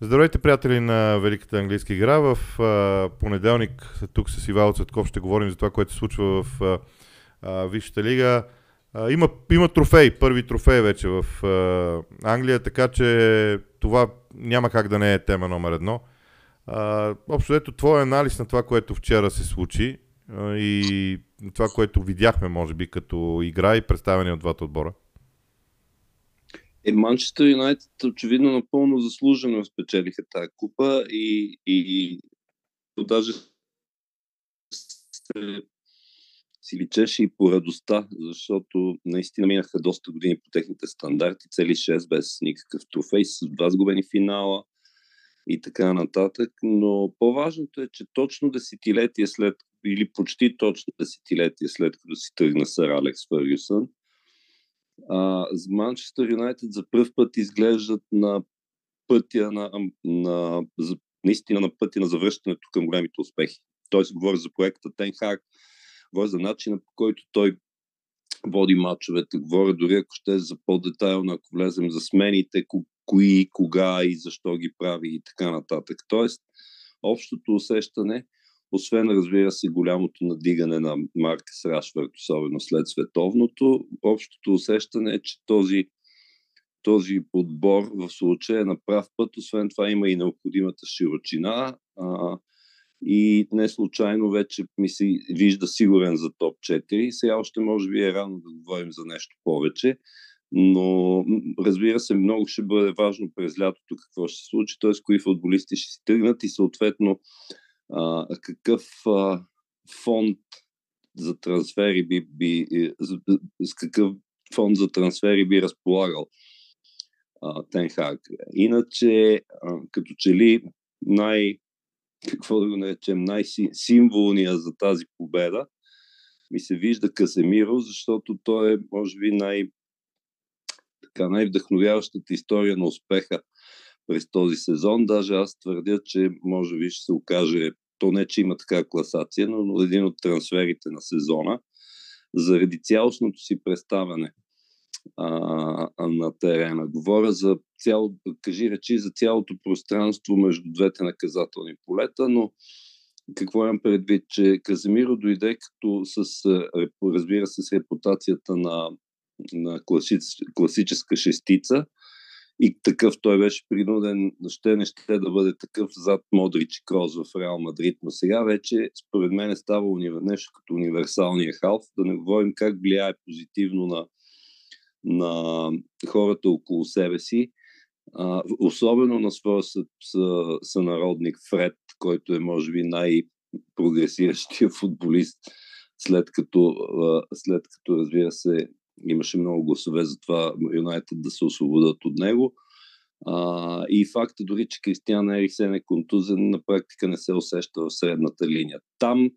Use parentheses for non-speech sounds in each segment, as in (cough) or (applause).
Здравейте, приятели на Великата английска игра. В а, понеделник тук с Ивайло Цветков ще говорим за това, което се случва в а, а, Висшата лига. А, има, има трофей, първи трофей вече в а, Англия, така че това няма как да не е тема номер едно. А, общо ето твой анализ на това, което вчера се случи а, и това, което видяхме, може би, като игра и представяне от двата отбора. Е, Манчестър Юнайтед очевидно напълно заслужено спечелиха тази купа и, и, и даже си личеше и по радостта, защото наистина минаха доста години по техните стандарти, цели 6 без никакъв трофей, с два сгубени финала и така нататък. Но по-важното е, че точно десетилетие след, или почти точно десетилетие след като си тръгна сър Алекс Фъргюсън, Манчестър Юнайтед за първ път изглеждат на пътя на, на, на, наистина на пътя на завръщането към големите успехи. Той се говори за проекта Тенхак, говори за начина по който той води матчовете, говоря дори ако ще за по-детайлно, ако влезем за смените, кои, кога и защо ги прави и така нататък. Тоест, общото усещане освен, разбира се, голямото надигане на Маркес Рашфорд, особено след световното, общото усещане е, че този, този подбор в случая е на прав път. Освен това има и необходимата широчина. А, и не случайно вече ми се вижда сигурен за топ 4. Сега още може би е рано да говорим за нещо повече, но разбира се, много ще бъде важно през лятото какво ще се случи, т.е. кои футболисти ще си тръгнат и съответно а, какъв а, фонд за трансфери би, би с какъв фонд за трансфери би разполагал а, Тенхак. Иначе, а, като че ли най, какво да го наречем, най-символния за тази победа ми се вижда Касемиро, защото той е, може би, най- така, най-вдъхновяващата история на успеха през този сезон. Даже аз твърдя, че може би ще се окаже, то не, че има така класация, но един от трансферите на сезона, заради цялостното си представяне а, на терена. Говоря за цяло, кажи речи за цялото пространство между двете наказателни полета, но какво имам предвид, че Каземиро дойде като с, разбира се, с репутацията на, на класическа шестица, и такъв той беше принуден, ще не ще да бъде такъв зад Модрич и Кроз в Реал Мадрид, но сега вече според мен е ставало нещо като универсалния халф, да не говорим как влияе позитивно на, на хората около себе си, а, особено на своя сънародник Фред, който е може би най-прогресиращия футболист, след като, след като разбира се Имаше много гласове за това Юнайтед да се освободят от него. А, и факта дори, че Кристиан Ериксен е контузен, на практика не се усеща в средната линия. Там,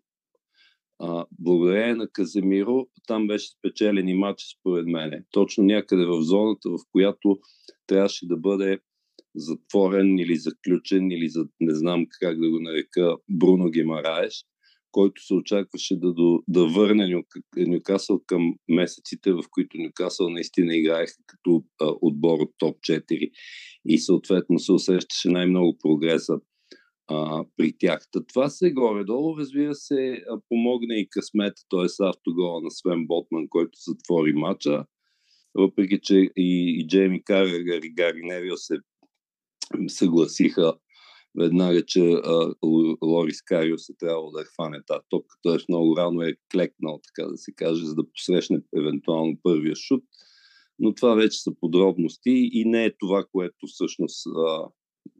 а, благодарение на Каземиро, там беше спечелен и матч, според мен. Точно някъде в зоната, в която трябваше да бъде затворен или заключен, или за, не знам как да го нарека, Бруно Гемараеш който се очакваше да, да върне Нюкасъл към месеците, в които Нюкасъл наистина играеха като а, отбор от топ 4 и съответно се усещаше най-много прогреса а, при тях. Та това се горе-долу, разбира се, помогне и късмет, т.е. автогола на Свен Ботман, който затвори матча, въпреки че и, и Джейми Карагар и Гари Невил се съгласиха веднага, че а, Лорис Кариус е трябвало да хване тази топка, т.е. много рано е клекнал, така да се каже, за да посрещне евентуално първия шут. Но това вече са подробности и не е това, което всъщност а,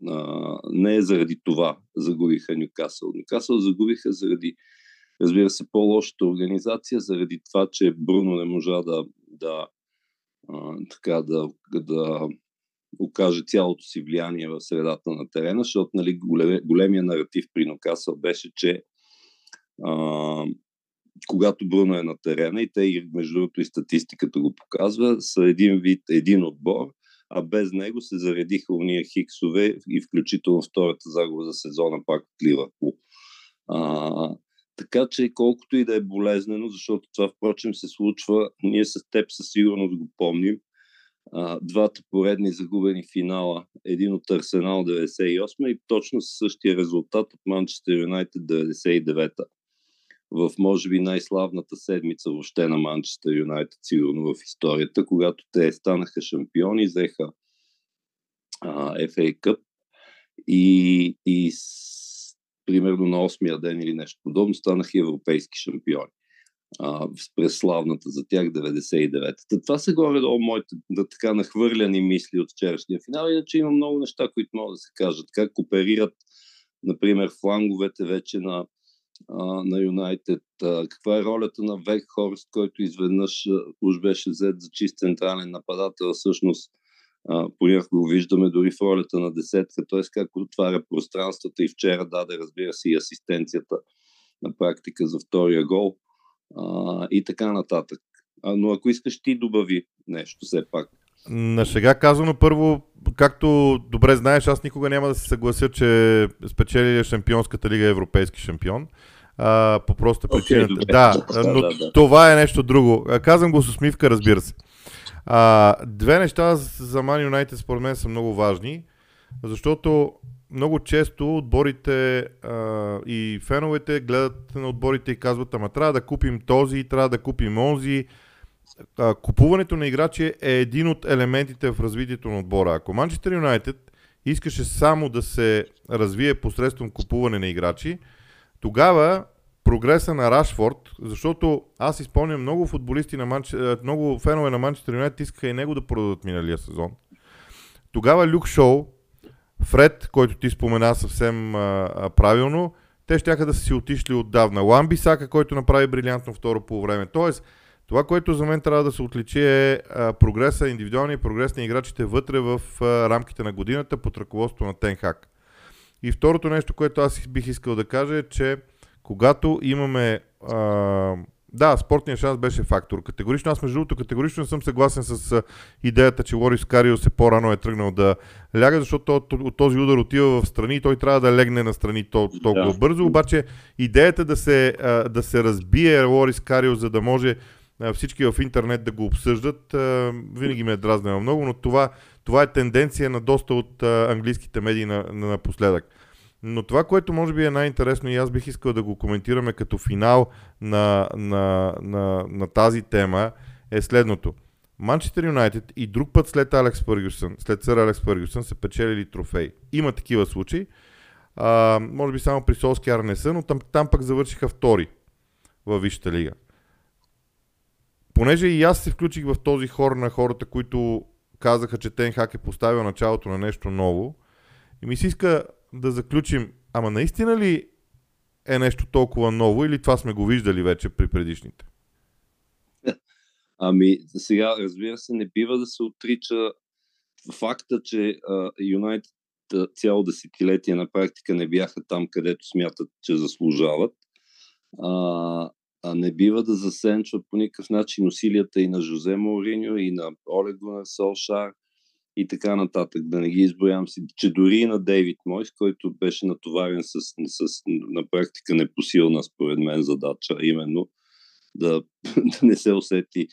а, не е заради това загубиха Нюкасъл. Нюкасъл загубиха заради, разбира се, по-лошата организация, заради това, че Бруно не можа да, да, а, така, да, да окаже цялото си влияние в средата на терена, защото нали, големия наратив при Нокасъл беше, че а, когато Бруно е на терена и те, между другото и статистиката го показва, са един вид, един отбор, а без него се заредиха уния хиксове и включително втората загуба за сезона пак от Ливърпул. Така че колкото и да е болезнено, защото това впрочем се случва, ние с теб със сигурност го помним, а, двата поредни загубени финала, един от Арсенал 98 и точно същия резултат от Манчестър Юнайтед 99-та. В, може би, най-славната седмица въобще на Манчестър Юнайтед, сигурно в историята, когато те станаха шампиони, взеха а, FA Cup и, и с, примерно на 8-я ден или нещо подобно станаха европейски шампиони а, през славната за тях 99-та. Това са горе-долу моите да, така нахвърляни мисли от вчерашния финал, иначе има много неща, които могат да се кажат. Как оперират, например, фланговете вече на, на Юнайтед, каква е ролята на Векхорст, който изведнъж уж беше взет за чист централен нападател, всъщност понякога го виждаме дори в ролята на десетка, т.е. как отваря пространствата и вчера даде, разбира се, и асистенцията на практика за втория гол а, и така нататък. А, но ако искаш ти добави нещо все пак. На шега казано, първо, както добре знаеш, аз никога няма да се съглася, че спечели Шампионската лига европейски шампион. А, по проста причина. Okay, (laughs) да, но да, да. това е нещо друго. Казвам го с усмивка, разбира се. А, две неща за Man United според мен са много важни, защото много често отборите а, и феновете гледат на отборите и казват, ама трябва да купим този, трябва да купим онзи. А, купуването на играчи е един от елементите в развитието на отбора. Ако Манчестър Юнайтед искаше само да се развие посредством купуване на играчи, тогава прогреса на Рашфорд, защото аз изпълням много футболисти на Манч... много фенове на Манчестър Юнайтед искаха и него да продадат миналия сезон. Тогава Люк Шоу Фред, който ти спомена съвсем а, а, правилно, те ще да са си отишли отдавна. Ламби Сака, който направи брилянтно второ по време. Тоест, това, което за мен трябва да се отличи е а, прогреса, индивидуалния прогрес на играчите вътре в а, рамките на годината под ръководство на Тенхак. И второто нещо, което аз бих искал да кажа е, че когато имаме а, да, спортният шанс беше фактор. Категорично, аз между другото категорично съм съгласен с идеята, че Лорис Кариос е по-рано е тръгнал да ляга, защото от този удар отива в страни и той трябва да легне на страни толкова да. бързо. Обаче идеята да се, да се разбие Лорис Кариос, за да може всички в интернет да го обсъждат, винаги ме е дразнено много, но това, това е тенденция на доста от английските медии на, на напоследък. Но това, което може би е най-интересно и аз бих искал да го коментираме като финал на, на, на, на тази тема е следното. Манчестър Юнайтед и друг път след Алекс Фъргюсън, след сър Алекс Фъргюсън са печелили трофей. Има такива случаи. А, може би само при Солскияр не са, но там, там пък завършиха втори във Висшата лига. Понеже и аз се включих в този хор на хората, които казаха, че Тенхак е поставил началото на нещо ново, и ми се иска да заключим, ама наистина ли е нещо толкова ново или това сме го виждали вече при предишните? Ами, сега, разбира се, не бива да се отрича факта, че Юнайтед цяло десетилетие на практика не бяха там, където смятат, че заслужават. А, а не бива да засенчва по никакъв начин усилията и на Жозе Мауриньо, и на Олег Гунар Солшар, и така нататък. Да не ги изброявам си, че дори и на Дейвид Мойс, който беше натоварен с, с на практика непосилна според мен задача, именно да, (laughs) да не се усети,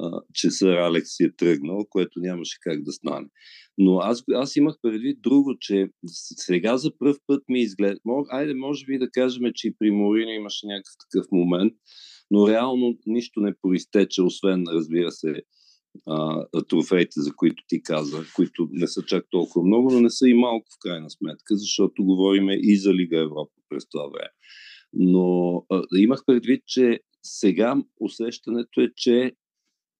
а, че сър Алекс си е тръгнал, което нямаше как да стане. Но аз, аз имах предвид друго, че сега за първ път ми изгледа. Айде, може би да кажем, че и при Морино имаше някакъв такъв момент, но реално нищо не проистече, освен, разбира се, а, трофеите, за които ти каза, които не са чак толкова много, но не са и малко в крайна сметка, защото говориме и за Лига Европа през това време. Но а, имах предвид, че сега усещането е, че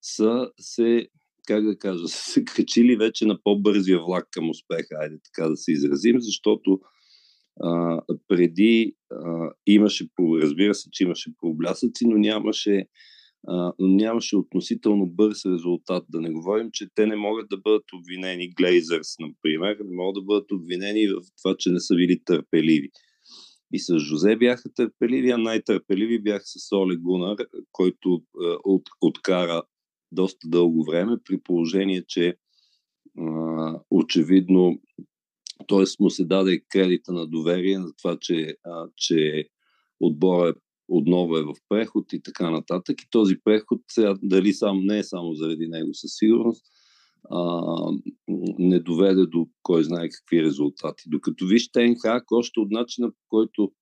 са се, как да кажа, са се качили вече на по-бързия влак към успеха, айде така да се изразим, защото а, преди а, имаше, разбира се, че имаше проблясъци, но нямаше нямаше относително бърз резултат. Да не говорим, че те не могат да бъдат обвинени, Глейзърс, например, не могат да бъдат обвинени в това, че не са били търпеливи. И с Жозе бяха търпеливи, а най-търпеливи бяха с Оле Гунар, който от, откара доста дълго време, при положение, че е, очевидно, т.е. му се даде кредита на доверие на това, че, а, че отбора е отново е в преход и така нататък. И този преход, дали сам, не е само заради него със сигурност, а, не доведе до кой знае какви резултати. Докато виж Тенхак, още от начина по който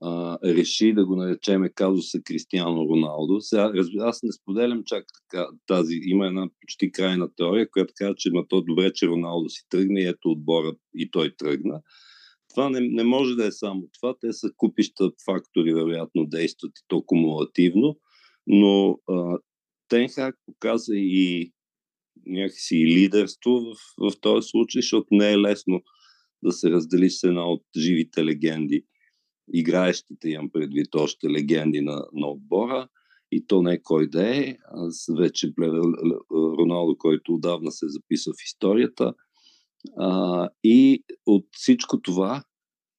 а, реши да го наречеме казуса Кристиано Роналдо. Сега, аз не споделям чак така тази. Има една почти крайна теория, която казва, че на то добре, че Роналдо си тръгне и ето отбора и той тръгна. Това не, не може да е само това. Те са купища фактори, вероятно действат и то кумулативно, но Тенхак показа и някакси и лидерство в, в този случай, защото не е лесно да се разделиш с една от живите легенди играещите имам предвид още легенди на, на отбора и то не кой да е. Аз вече Роналдо, който отдавна се записва в историята. А, и от всичко това,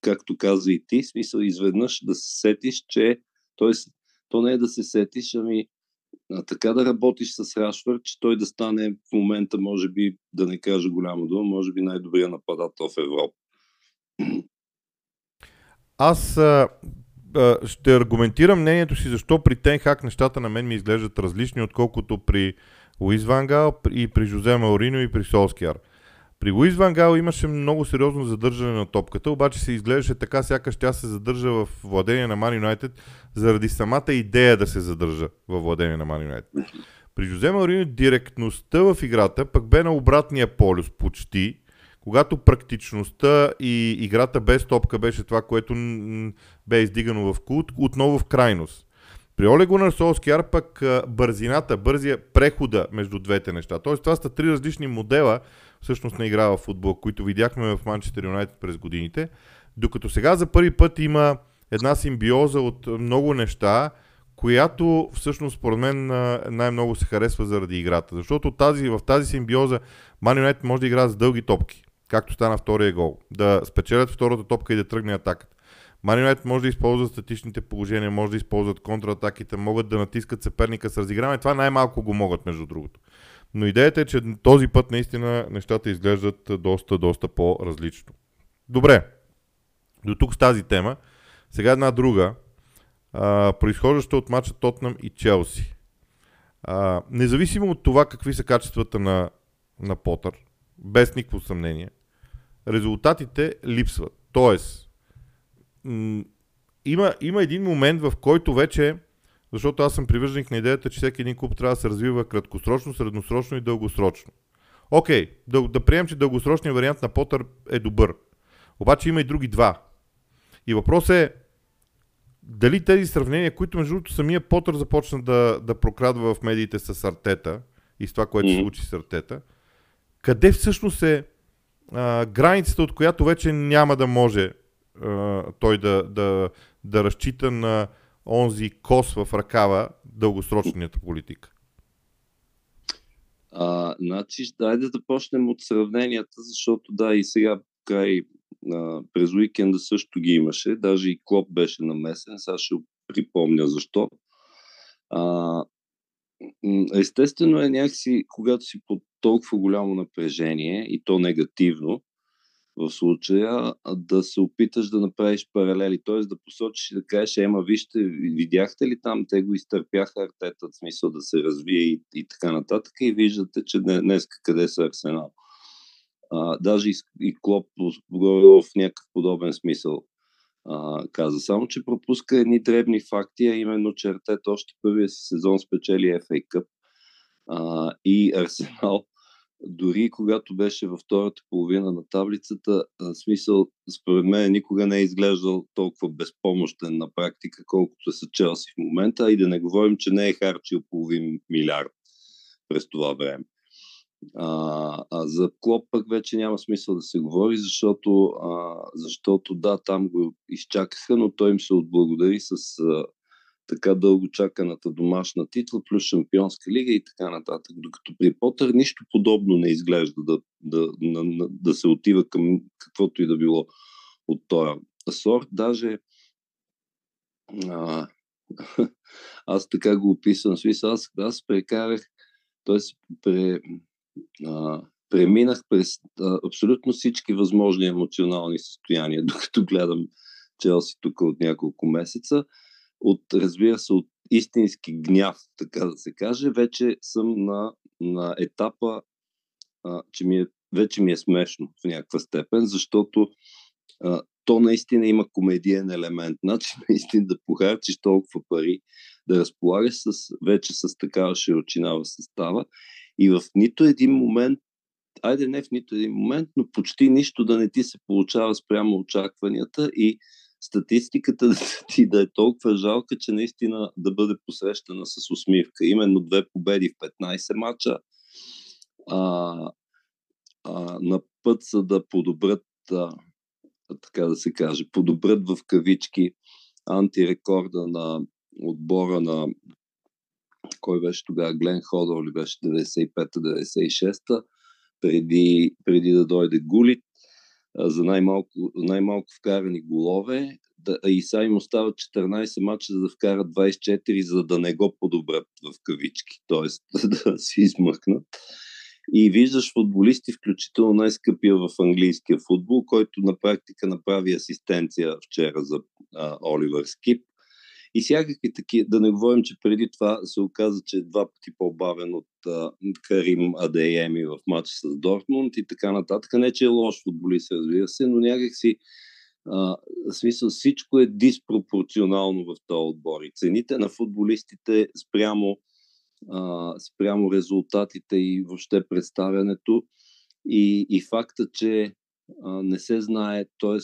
както каза и ти, смисъл изведнъж да се сетиш, че т.е. то не е да се сетиш, ами а, така да работиш с Рашфорд, че той да стане в момента, може би, да не кажа голямо дума, може би най-добрият нападател в Европа. Аз а, а, ще аргументирам мнението си защо при Тенхак нещата на мен ми изглеждат различни, отколкото при Луис Вангал и при Жозе Маурино и при Солскияр. При Луис Вангал имаше много сериозно задържане на топката, обаче се изглеждаше така, сякаш тя се задържа в владение на Ман Юнайтед заради самата идея да се задържа в владение на Ман Юнайтед. При Жозе Маурино директността в играта пък бе на обратния полюс почти, когато практичността и играта без топка беше това, което бе издигано в култ, отново в крайност. При Оле Гунар Солскияр пък бързината, бързия прехода между двете неща. Тоест това са три различни модела всъщност на игра в футбол, които видяхме в Манчестър Юнайтед през годините. Докато сега за първи път има една симбиоза от много неща, която всъщност според мен най-много се харесва заради играта. Защото тази, в тази симбиоза Man United може да игра с дълги топки както стана втория гол. Да спечелят втората топка и да тръгне атаката. Ман може да използват статичните положения, може да използват контратаките, могат да натискат съперника с разиграване. Това най-малко го могат, между другото. Но идеята е, че този път наистина нещата изглеждат доста, доста по-различно. Добре, до тук с тази тема. Сега една друга, а, произхождаща от мача Тотнам и Челси. А, независимо от това какви са качествата на, на Потър, без никакво съмнение, резултатите липсват. Тоест, м- има, има един момент, в който вече, защото аз съм привърженик на идеята, че всеки един клуб трябва да се развива краткосрочно, средносрочно и дългосрочно. Окей, да, да приемем, че дългосрочният вариант на Потър е добър. Обаче има и други два. И въпрос е, дали тези сравнения, които между другото самия Потър започна да, да прокрадва в медиите с Артета и с това, което се случи с Артета, къде всъщност е а, границата, от която вече няма да може а, той да, да, да разчита на онзи кос в ръкава дългосрочната политика? А, значи, дайде да почнем от сравненията, защото да, и сега край а, през уикенда също ги имаше, даже и Клоп беше намесен, сега ще припомня защо. А, естествено е някакси, когато си под толкова голямо напрежение и то негативно, в случая да се опиташ да направиш паралели, т.е. да посочиш и да кажеш, ема вижте, видяхте ли там, те го изтърпяха артета, в смисъл да се развие и, и така нататък и виждате, че днес къде са Арсенал. А, даже и, и Клоп в някакъв подобен смисъл а, каза. Само, че пропуска едни дребни факти, а именно, че Артет още първия си сезон спечели FA Cup а, и Арсенал дори когато беше във втората половина на таблицата, смисъл, според мен, никога не е изглеждал толкова безпомощен на практика, колкото са Челси в момента, и да не говорим, че не е харчил половин милиард през това време. А, а за Клоп пък вече няма смисъл да се говори, защото, а, защото да, там го изчакаха, но той им се отблагодари с а, така дълго чаканата домашна титла, плюс Шампионска лига и така нататък. Докато при Потър нищо подобно не изглежда да, да, да, да се отива към каквото и да било от този сорт. Даже а, (laughs) аз така го описвам. Смисъл, аз, аз прекарах, т.е. Пре, преминах през а, абсолютно всички възможни емоционални състояния, (laughs) докато гледам Челси тук от няколко месеца от, разбира се, от истински гняв, така да се каже, вече съм на, на етапа а, че ми е, вече ми е смешно в някаква степен, защото а, то наистина има комедиен елемент. Значи (laughs) наистина да похарчиш толкова пари, да разполагаш с, вече с такава широчина в състава и в нито един момент, айде не в нито един момент, но почти нищо да не ти се получава спрямо очакванията и статистиката (laughs) ти да е толкова жалка, че наистина да бъде посрещана с усмивка. Именно две победи в 15 мача, а, а, на път са да подобрят, а, така да се каже, подобрят в кавички антирекорда на отбора на кой беше тогава, Глен Ходор ли беше 95-96-та, преди, преди да дойде Гулит, за най-малко, най-малко вкарани голове. Да, и сега им остават 14 мача, за да вкарат 24, за да не го подобрят в кавички, т.е. (laughs) да си измъкнат. И виждаш футболисти, включително най-скъпия в английския футбол, който на практика направи асистенция вчера за а, Оливър Скип и всякакви такива. Да не говорим, че преди това се оказа, че е два пъти по-бавен от а, Карим Адееми в матча с Дортмунд и така нататък. Не, че е лош футболист, разбира се, но някакси а, смисъл всичко е диспропорционално в този отбор. И цените на футболистите спрямо, а, спрямо резултатите и въобще представянето и, и факта, че а, не се знае, т.е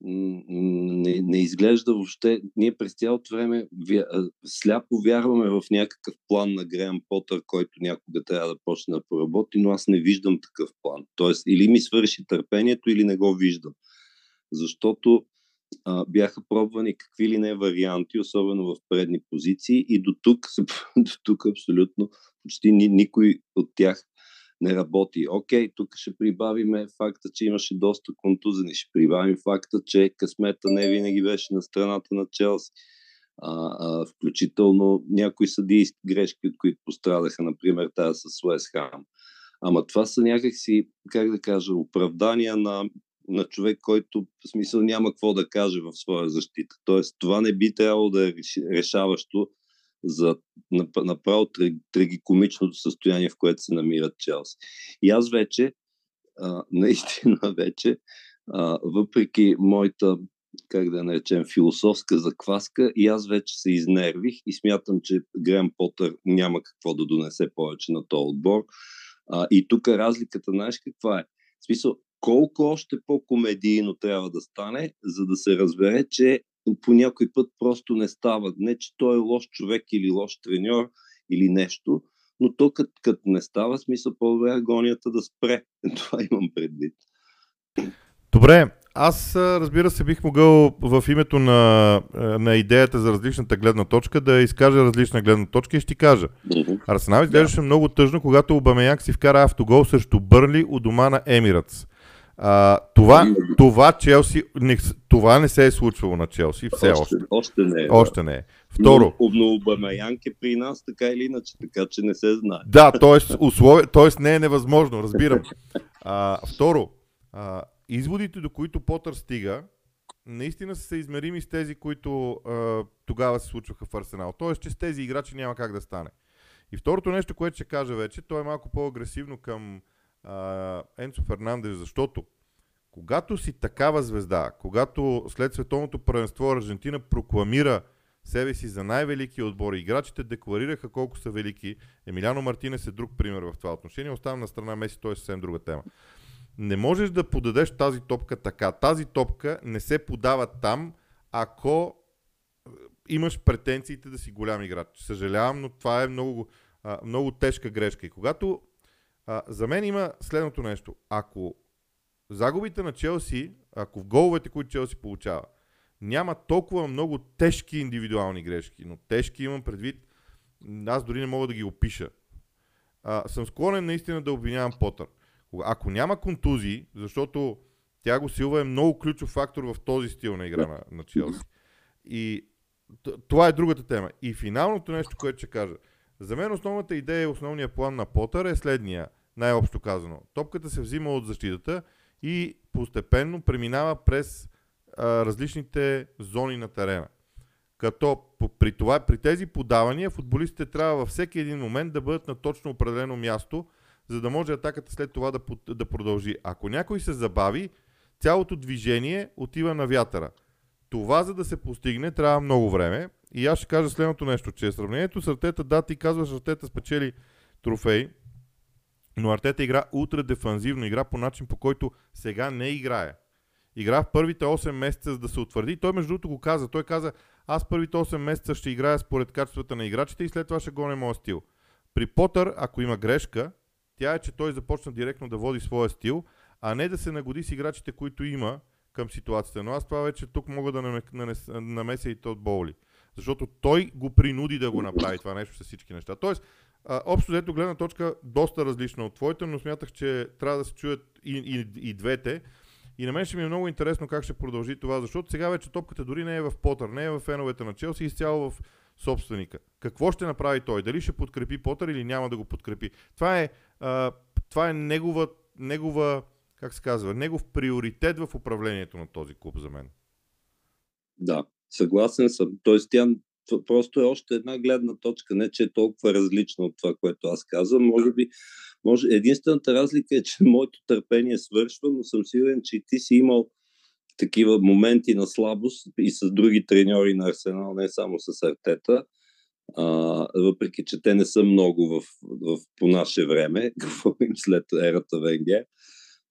не, не изглежда въобще. Ние през цялото време вя, сляпо вярваме в някакъв план на Греъм Потър, който някога трябва да почне да поработи, но аз не виждам такъв план. Тоест, или ми свърши търпението, или не го виждам. Защото а, бяха пробвани какви ли не варианти, особено в предни позиции, и до тук, (laughs) до тук абсолютно почти ни, никой от тях не работи. Окей, тук ще прибавиме факта, че имаше доста контузени. Ще прибавим факта, че късмета не винаги беше на страната на Челси. А, а, включително някои съдийски грешки, от които пострадаха, например, тази с Уест Хам. Ама това са някакси, как да кажа, оправдания на, на човек, който в смисъл няма какво да каже в своя защита. Тоест, това не би трябвало да е решаващо за направо трагикомичното състояние, в което се намират Челси. И аз вече, наистина (laughs) вече, въпреки моята, как да наречем, философска закваска, и аз вече се изнервих и смятам, че Грем Потър няма какво да донесе повече на този отбор. И тук разликата, знаеш каква е? В смисъл, колко още по-комедийно трябва да стане, за да се разбере, че по някой път просто не става. Не, че той е лош човек или лош треньор или нещо, но то като, като не става, смисъл по-добре агонията да спре. (laughs) Това имам предвид. Добре, аз разбира се бих могъл в името на, на идеята за различната гледна точка да изкажа различна гледна точка и ще ти кажа. Mm-hmm. Арсенал изглеждаше да. много тъжно, когато Обамеяк си вкара автогол срещу Бърли у дома на Емиратс. А, това, това, Челси, не, това не се е случвало на Челси, все още. Още, още не е. Още не е. Второ. Но, Обамеянк е при нас така или иначе, така че не се знае. Да, т.е. условие, т.е. не е невъзможно, разбирам. А, второ, а, изводите, до които Потър стига, наистина са измерими с тези, които а, тогава се случваха в Арсенал. Тоест, че с тези играчи няма как да стане. И второто нещо, което ще кажа вече, то е малко по-агресивно към а, Енцо Фернандеш, защото когато си такава звезда, когато след световното първенство Аржентина прокламира себе си за най-велики отбори, играчите декларираха колко са велики. Емиляно Мартинес е друг пример в това отношение. Оставам на страна Меси, той е съвсем друга тема. Не можеш да подадеш тази топка така. Тази топка не се подава там, ако имаш претенциите да си голям играч. Съжалявам, но това е много, много тежка грешка. И когато а, за мен има следното нещо. Ако загубите на Челси, ако в головете, които Челси получава, няма толкова много тежки индивидуални грешки, но тежки имам предвид, аз дори не мога да ги опиша. А, съм склонен наистина да обвинявам Потър. Ако няма контузии, защото Тяго Силва е много ключов фактор в този стил на игра на, на Челси. И това е другата тема. И финалното нещо, което ще кажа. За мен основната идея и основният план на Потър е следния най-общо казано. Топката се взима от защитата и постепенно преминава през а, различните зони на терена. Като при, това, при тези подавания футболистите трябва във всеки един момент да бъдат на точно определено място, за да може атаката след това да, да продължи. Ако някой се забави, цялото движение отива на вятъра. Това, за да се постигне, трябва много време. И аз ще кажа следното нещо, че сравнението с Артета, да, ти казваш, Артета спечели трофей, но Артета игра ултра дефанзивно, игра по начин, по който сега не играе. Игра в първите 8 месеца, за да се утвърди. Той между другото го каза. Той каза, аз първите 8 месеца ще играя според качествата на играчите и след това ще гоня моя стил. При Потър, ако има грешка, тя е, че той започна директно да води своя стил, а не да се нагоди с играчите, които има към ситуацията. Но аз това вече тук мога да намеся и от Боули. Защото той го принуди да го направи това нещо с всички неща. Тоест, а, общо взето гледна точка доста различна от твоята, но смятах, че трябва да се чуят и, и, и двете. И на мен ще ми е много интересно как ще продължи това, защото сега вече топката дори не е в Потър, не е в феновете на Челси, изцяло в собственика. Какво ще направи той? Дали ще подкрепи Потър или няма да го подкрепи? Това е, а, това е негова, негова, как се казва, негов приоритет в управлението на този клуб за мен. Да, съгласен съм. Тоест тя просто е още една гледна точка, не че е толкова различна от това, което аз казвам. Може би, може, единствената разлика е, че (laughs) моето търпение свършва, но съм сигурен, че и ти си имал такива моменти на слабост и с други треньори на Арсенал, не само с Артета, а, въпреки че те не са много в, в, по наше време, (laughs) говорим след ерата Венгер.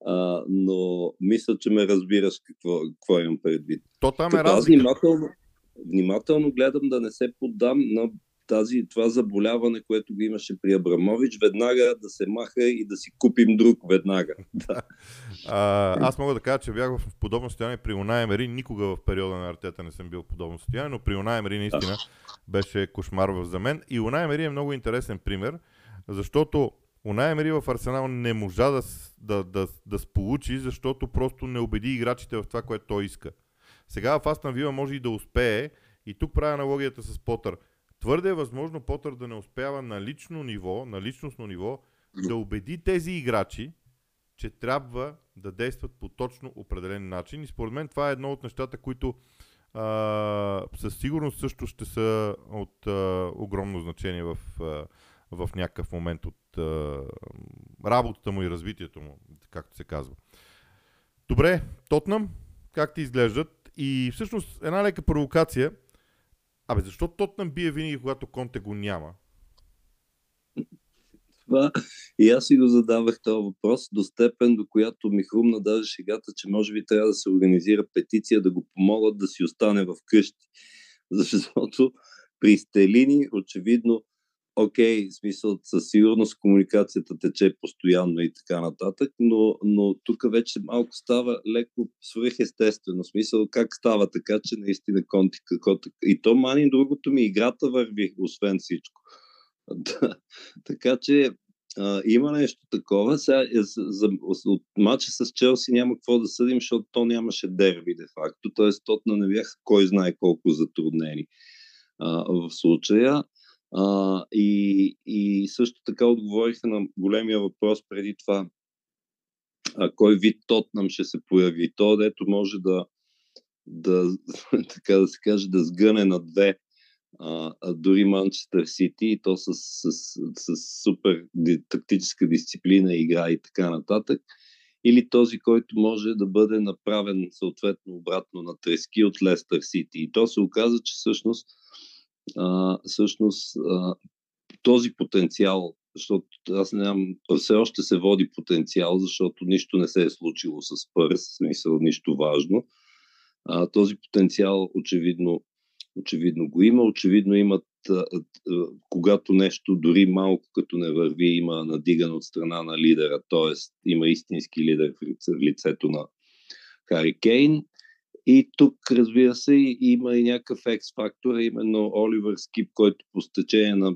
А, но мисля, че ме разбираш какво, какво имам предвид. То там е разлика. Внимателно, внимателно гледам да не се поддам на тази, това заболяване, което го имаше при Абрамович, веднага да се маха и да си купим друг веднага. (laughs) Да. А, аз мога да кажа, че бях в подобно състояние при Унай Емери. Никога в периода на Артета не съм бил в подобно състояние, но при Унай Емери наистина беше кошмар за мен. И Унай Емери е много интересен пример, защото Унай Емери в Арсенал не можа да, да, да, да сполучи, защото просто не убеди играчите в това, което той иска. Сега в Астан Вила може и да успее, и тук правя аналогията с Потър. Твърде е възможно Потър да не успява на лично ниво, на личностно ниво, да убеди тези играчи, че трябва да действат по точно определен начин. И според мен това е едно от нещата, които а, със сигурност също ще са от а, огромно значение в, а, в някакъв момент от а, работата му и развитието му, както се казва. Добре, Тотнам, как ти изглеждат? И всъщност една лека провокация – Абе, защо Тотнам бие винаги, когато Конте го няма? Това, и аз си го задавах този въпрос до степен, до която ми хрумна даже шегата, че може би трябва да се организира петиция да го помогат да си остане в къщи. (laughs) Защото при Стелини очевидно окей, okay, смисъл, със сигурност комуникацията тече постоянно и така нататък, но, но тук вече малко става леко свръхестествено. Смисъл, как става така, че наистина Конти какво И то мани другото ми играта върви, освен всичко. (laughs) Така че а, има нещо такова. Сега, е, за, за, от матча с Челси няма какво да съдим, защото то нямаше дерби, де факто. Тоест, тотна не бяха кой знае колко затруднени а, в случая. А, и, и също така отговориха на големия въпрос преди това. А, кой вид Тотнам ще се появи? То, дето може да, да, (laughs) така да се каже, да сгъне на две а, а дори Манчестър Сити и то с, с, с, с супер тактическа дисциплина, игра и така нататък. Или този, който може да бъде направен съответно обратно на трески от Лестър Сити. И то се оказа, че всъщност а, всъщност а, този потенциал, защото аз нямам, все още се води потенциал, защото нищо не се е случило с Пърс, в смисъл нищо важно. А, този потенциал очевидно, очевидно го има, очевидно имат, когато нещо дори малко като не върви, има надиган от страна на лидера, т.е. има истински лидер в лицето на Хари Кейн и тук, разбира се, има и някакъв екс-фактор, именно Оливър Скип, който по стечение на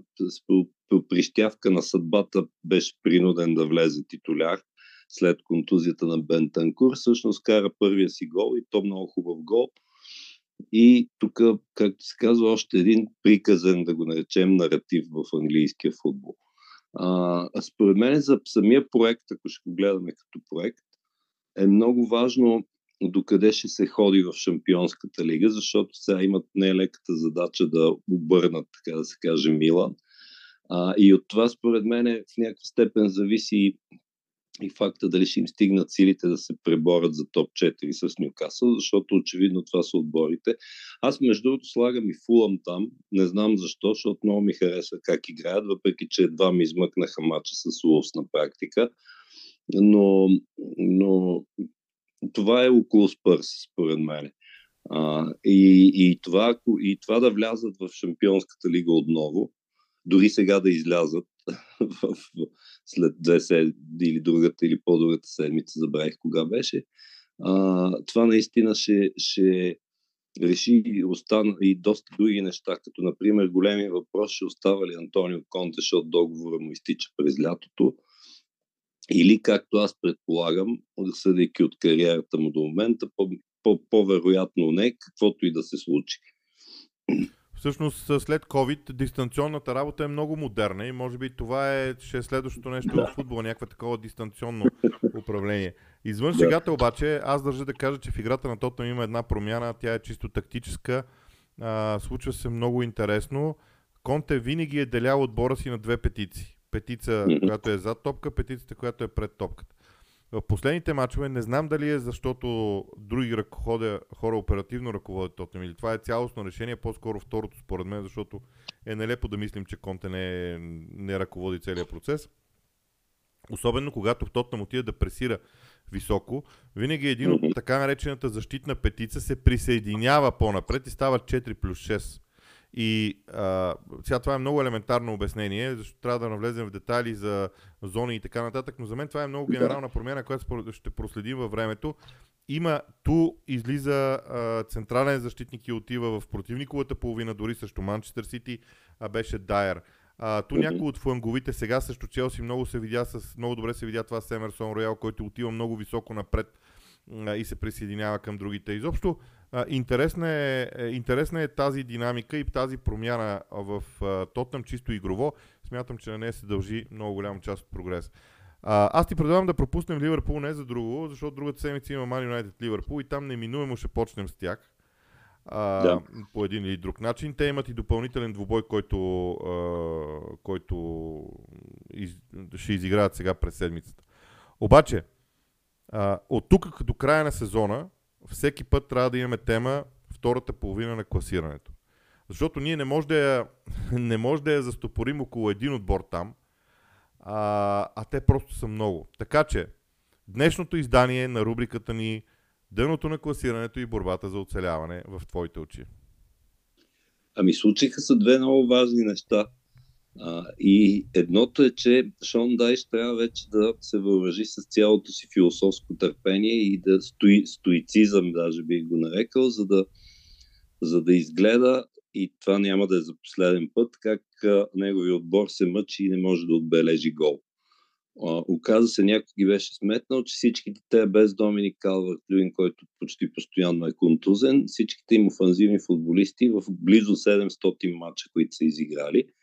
прищявка на съдбата беше принуден да влезе титуляр след контузията на Бентанкур. Всъщност кара първия си гол и то много хубав гол. И тук, както се казва, още един приказен, да го наречем, наратив в английския футбол. А, според мен за самия проект, ако ще го гледаме като проект, е много важно докъде ще се ходи в Шампионската лига, защото сега имат нелеката задача да обърнат, така да се каже, Милан. А, и от това, според мен, в някаква степен зависи и факта дали ще им стигнат силите да се преборят за топ 4 с Нюкасъл, защото очевидно това са отборите. Аз между другото слагам и Фулъм там, не знам защо, защото много ми харесва как играят, въпреки че едва ми измъкнаха мача с Улс на практика. Но, но това е около Спърс, според мен. А, и, и, това, и това да влязат в Шампионската лига отново, дори сега да излязат (laughs) в, след две седмици или другата или по-другата седмица, забравих кога беше, а, това наистина ще, ще реши остана и доста други неща, като например големия въпрос ще остава ли Антонио Конте, защото договора му изтича през лятото, или както аз предполагам, съдейки от кариерата му до момента, по, по, по-вероятно не, каквото и да се случи. Всъщност след COVID дистанционната работа е много модерна и може би това е, ще е следващото нещо да. в футбола, някакво такова дистанционно (laughs) управление. Извън шегата обаче, аз държа да кажа, че в играта на Тотнам има една промяна, тя е чисто тактическа, а, случва се много интересно. Конте винаги е делял отбора си на две петиции. Петица, която е зад топка, петицата, която е пред топката. В последните мачове не знам дали е защото други ръководя, хора оперативно ръководят Тотнем или това е цялостно решение, по-скоро второто според мен, защото е нелепо да мислим, че Конте не, не ръководи целият процес. Особено когато в Тотнем отиде да пресира високо, винаги един от така наречената защитна петица се присъединява по-напред и става 4 плюс 6 и а, сега това е много елементарно обяснение, защото трябва да навлезем в детайли за зони и така нататък, но за мен това е много генерална промяна, която ще проследим във времето. Има, ту излиза а, централен защитник и отива в противниковата половина, дори срещу Манчестър Сити а, беше Дайер. А, ту някой от фланговите сега срещу Челси много се видя с, много добре се видя това с Емерсон Роял, който отива много високо напред и се присъединява към другите. Изобщо интересна, е, е, интересна е тази динамика и тази промяна в Тотнам чисто игрово. Смятам, че на нея се дължи много голяма част от прогрес. А, аз ти предлагам да пропуснем Ливърпул не за друго, защото другата седмица има Man United Ливърпул и там неминуемо ще почнем с тях. А, да. По един или друг начин. Те имат и допълнителен двубой, който, а, който из, ще изиграят сега през седмицата. Обаче, а, от тук до края на сезона всеки път трябва да имаме тема втората половина на класирането. Защото ние не може да я, (laughs) не може да я застопорим около един отбор там, а, а те просто са много. Така че, днешното издание на рубриката ни Дъното на класирането и борбата за оцеляване в твоите очи. Ами случиха се две много важни неща. А, и едното е, че Шон Дайш трябва вече да се въоръжи с цялото си философско търпение и да стои, стоицизъм, даже бих го нарекал, за да, за да изгледа и това няма да е за последен път, как а, отбор се мъчи и не може да отбележи гол. Оказа се, някой ги беше сметнал, че всичките те, без Доминик Калвард Люин, който почти постоянно е контузен, всичките им офанзивни футболисти в близо 700 мача, които са изиграли –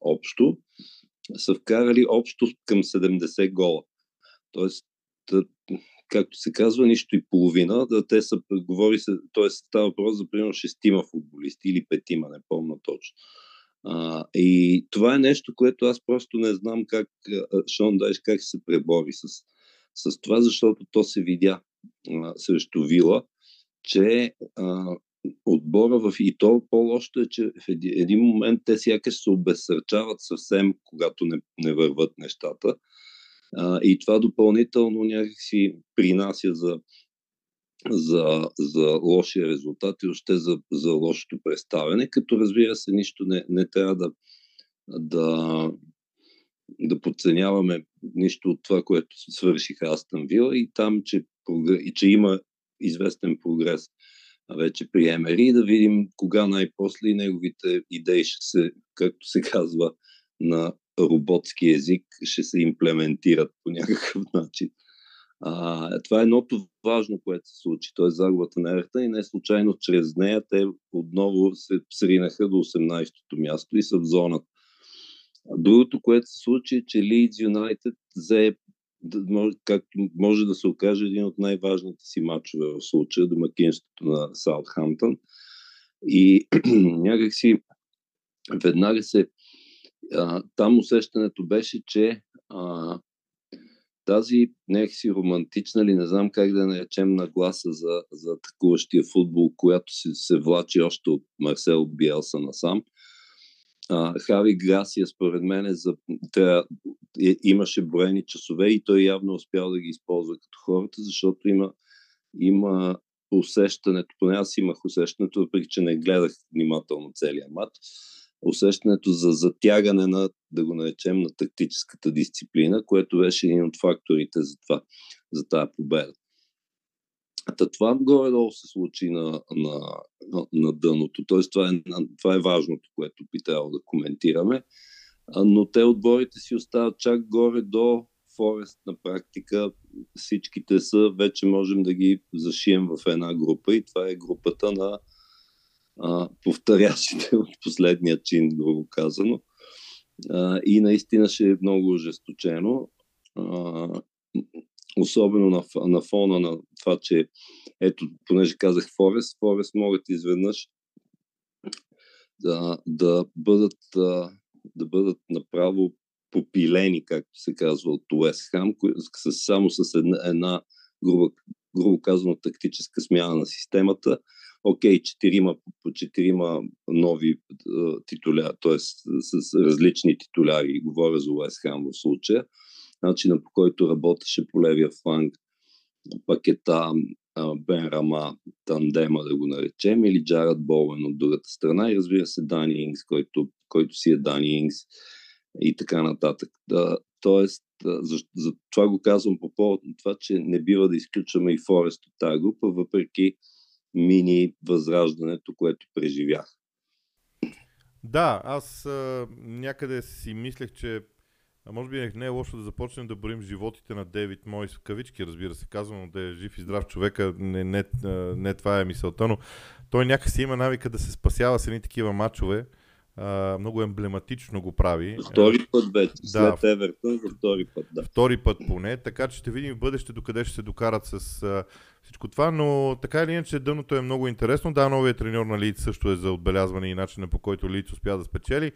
общо, са вкарали общо към 70 гола. Тоест, както се казва, нищо и половина, да те са, говори се, т.е. става въпрос за примерно шестима футболисти или петима, не помня точно. А, и това е нещо, което аз просто не знам как Шон Дайш как се пребори с, с това, защото то се видя а, срещу Вила, че а, отбора в и то по-лошото е, че в един момент те сякаш се обесърчават съвсем, когато не, не върват нещата. А, и това допълнително някакси принася за, за, за лошия резултат и още за, за лошото представяне, като разбира се, нищо не, не трябва да, да, да подценяваме нищо от това, което свършиха Астан Вила и там, че, и че има известен прогрес вече при Емери да видим кога най-после неговите идеи ще се, както се казва на роботски език, ще се имплементират по някакъв (laughs) начин. А, това е едното важно, което се случи. Т.е. загубата на Ерта и не случайно чрез нея те отново се сринаха до 18-то място и са в зоната. Другото, което се случи е, че Leeds United взе както може да се окаже един от най-важните си матчове в случая, домакинството на Саутхамптън. И (clears throat) някакси веднага се а, там усещането беше, че а, тази някакси романтична ли, не знам как да наречем нагласа за, за атакуващия футбол, която се, се влачи още от Марсел Биелса насам. А, Хари Грасия, според мен, е за, трябва, е, имаше броени часове и той явно успял да ги използва като хората, защото има, има усещането, поне аз имах усещането, въпреки че не гледах внимателно целия матч, усещането за затягане на, да го наречем, на тактическата дисциплина, което беше един от факторите за това, за тази победа. Та това горе-долу се случи на, на, на, на дъното. Тоест, това е, това е важното, което би трябвало да коментираме. Но те отборите си остават чак горе до Форест на практика. Всичките са, вече можем да ги зашием в една група и това е групата на повторящите (laughs) от последния чин, грубо казано. А, и наистина ще е много ожесточено. Особено на, на фона на това, че ето, понеже казах Форест, Форест могат изведнъж да, да бъдат да бъдат направо попилени, както се казва, от Уест Хам, само с една, една грубо, грубо казано, тактическа смяна на системата. Окей, четирима, четирима нови титуляри, т.е. с различни титуляри, говоря за Уест Хам в случая, начина по който работеше по левия фланг пакета Бен Рама, тандема да го наречем, или Джарад Боуен от другата страна и разбира се Дани Ингс, който, който си е Дани Ингс и така нататък. Да, тоест, за, за това го казвам по повод на това, че не бива да изключваме и Форест от тази група, въпреки мини възраждането, което преживях. Да, аз а, някъде си мислех, че а може би не е лошо да започнем да борим животите на Дейвид Мойс в кавички, разбира се, казвам да е жив и здрав човека, не, не, не това е мисълта, но той някакси има навика да се спасява с едни такива матчове. Uh, много емблематично го прави. Втори път вече, да, след Евертън за втори път. Да. Втори път поне, така че ще видим в бъдеще докъде ще се докарат с uh, всичко това, но така или иначе дъното е много интересно. Да, новият треньор на Лиц също е за отбелязване и начина по който Лиц успя да спечели.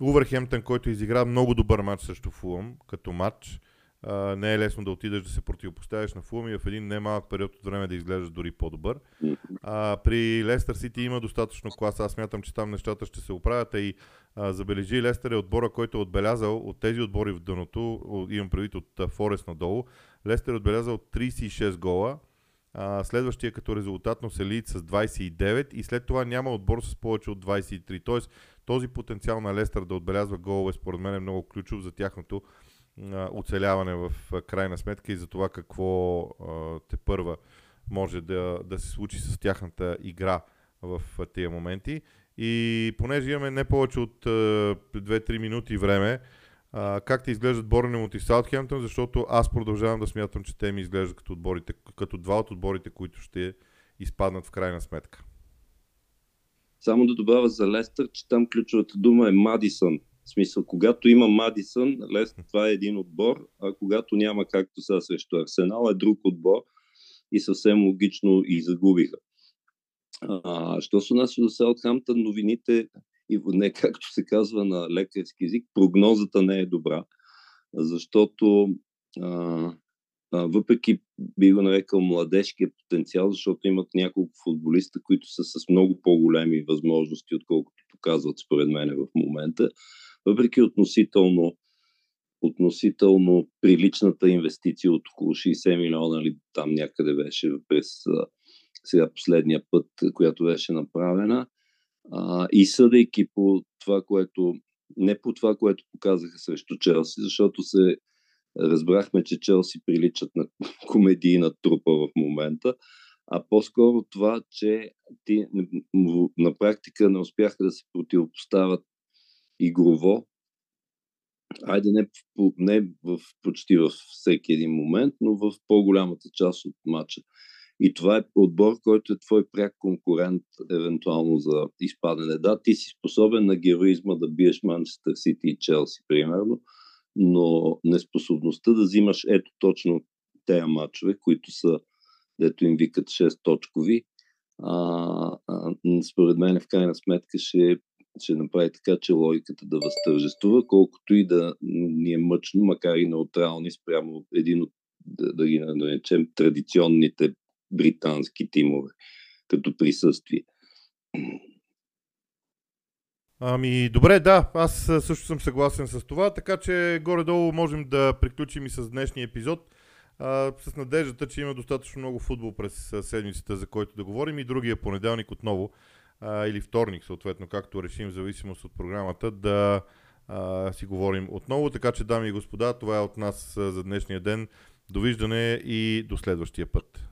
Увърхемптън, който изигра много добър матч срещу Фулъм, като матч. Uh, не е лесно да отидеш да се противопоставиш на Фулъм и в един немалък период от време да изглеждаш дори по-добър. Uh, при Лестър Сити има достатъчно клас. Аз смятам, че там нещата ще се оправят. И uh, забележи Лестър е отбора, който е отбелязал от тези отбори в дъното, имам предвид от Форест надолу, Лестър е отбелязал 36 гола. Uh, следващия като резултатно се лид с 29 и след това няма отбор с повече от 23. Тоест този потенциал на Лестър да отбелязва голове, според мен е много ключов за тяхното оцеляване в крайна сметка и за това какво те първа може да, да се случи с тяхната игра в тия моменти. И понеже имаме не повече от 2-3 минути време, а, как те изглеждат Борнемот и Саутхемптън, защото аз продължавам да смятам, че те ми изглеждат като, отборите, като два от отборите, които ще изпаднат в крайна сметка. Само да добавя за Лестър, че там ключовата дума е Мадисън. В смисъл, когато има Мадисън, Лестър това е един отбор, а когато няма, както сега срещу Арсенал, е друг отбор и съвсем логично и загубиха. А, що се отнася до Саутхамптън, новините, и не както се казва на лекарски язик, прогнозата не е добра, защото а, въпреки би го нарекал младежкия потенциал, защото имат няколко футболиста, които са с много по-големи възможности, отколкото показват според мен в момента. Въпреки относително относително приличната инвестиция от около 60 милиона, или там някъде беше през сега последния път, която беше направена. А, и съдейки по това, което не по това, което показаха срещу Челси, защото се разбрахме, че Челси приличат на (laughs) комедийна трупа в момента, а по-скоро това, че ти на практика не успяха да се противопоставят игрово, айде не, не в, почти във всеки един момент, но в по-голямата част от матча. И това е отбор, който е твой пряк конкурент, евентуално за изпадане. Да, ти си способен на героизма да биеш Манчестър Сити и Челси, примерно, но неспособността да взимаш ето точно тези матчове, които са, дето им викат 6 точкови, а, а, според мен в крайна сметка ще, ще направи така, че логиката да възтържествува, колкото и да ни е мъчно, макар и неутрални спрямо един от, да, да ги наречем, традиционните британски тимове като присъствие. Ами, добре, да, аз също съм съгласен с това, така че горе-долу можем да приключим и с днешния епизод а, с надеждата, че има достатъчно много футбол през седмицата, за който да говорим и другия понеделник отново а, или вторник, съответно, както решим в зависимост от програмата, да а, си говорим отново. Така че, дами и господа, това е от нас за днешния ден. Довиждане и до следващия път.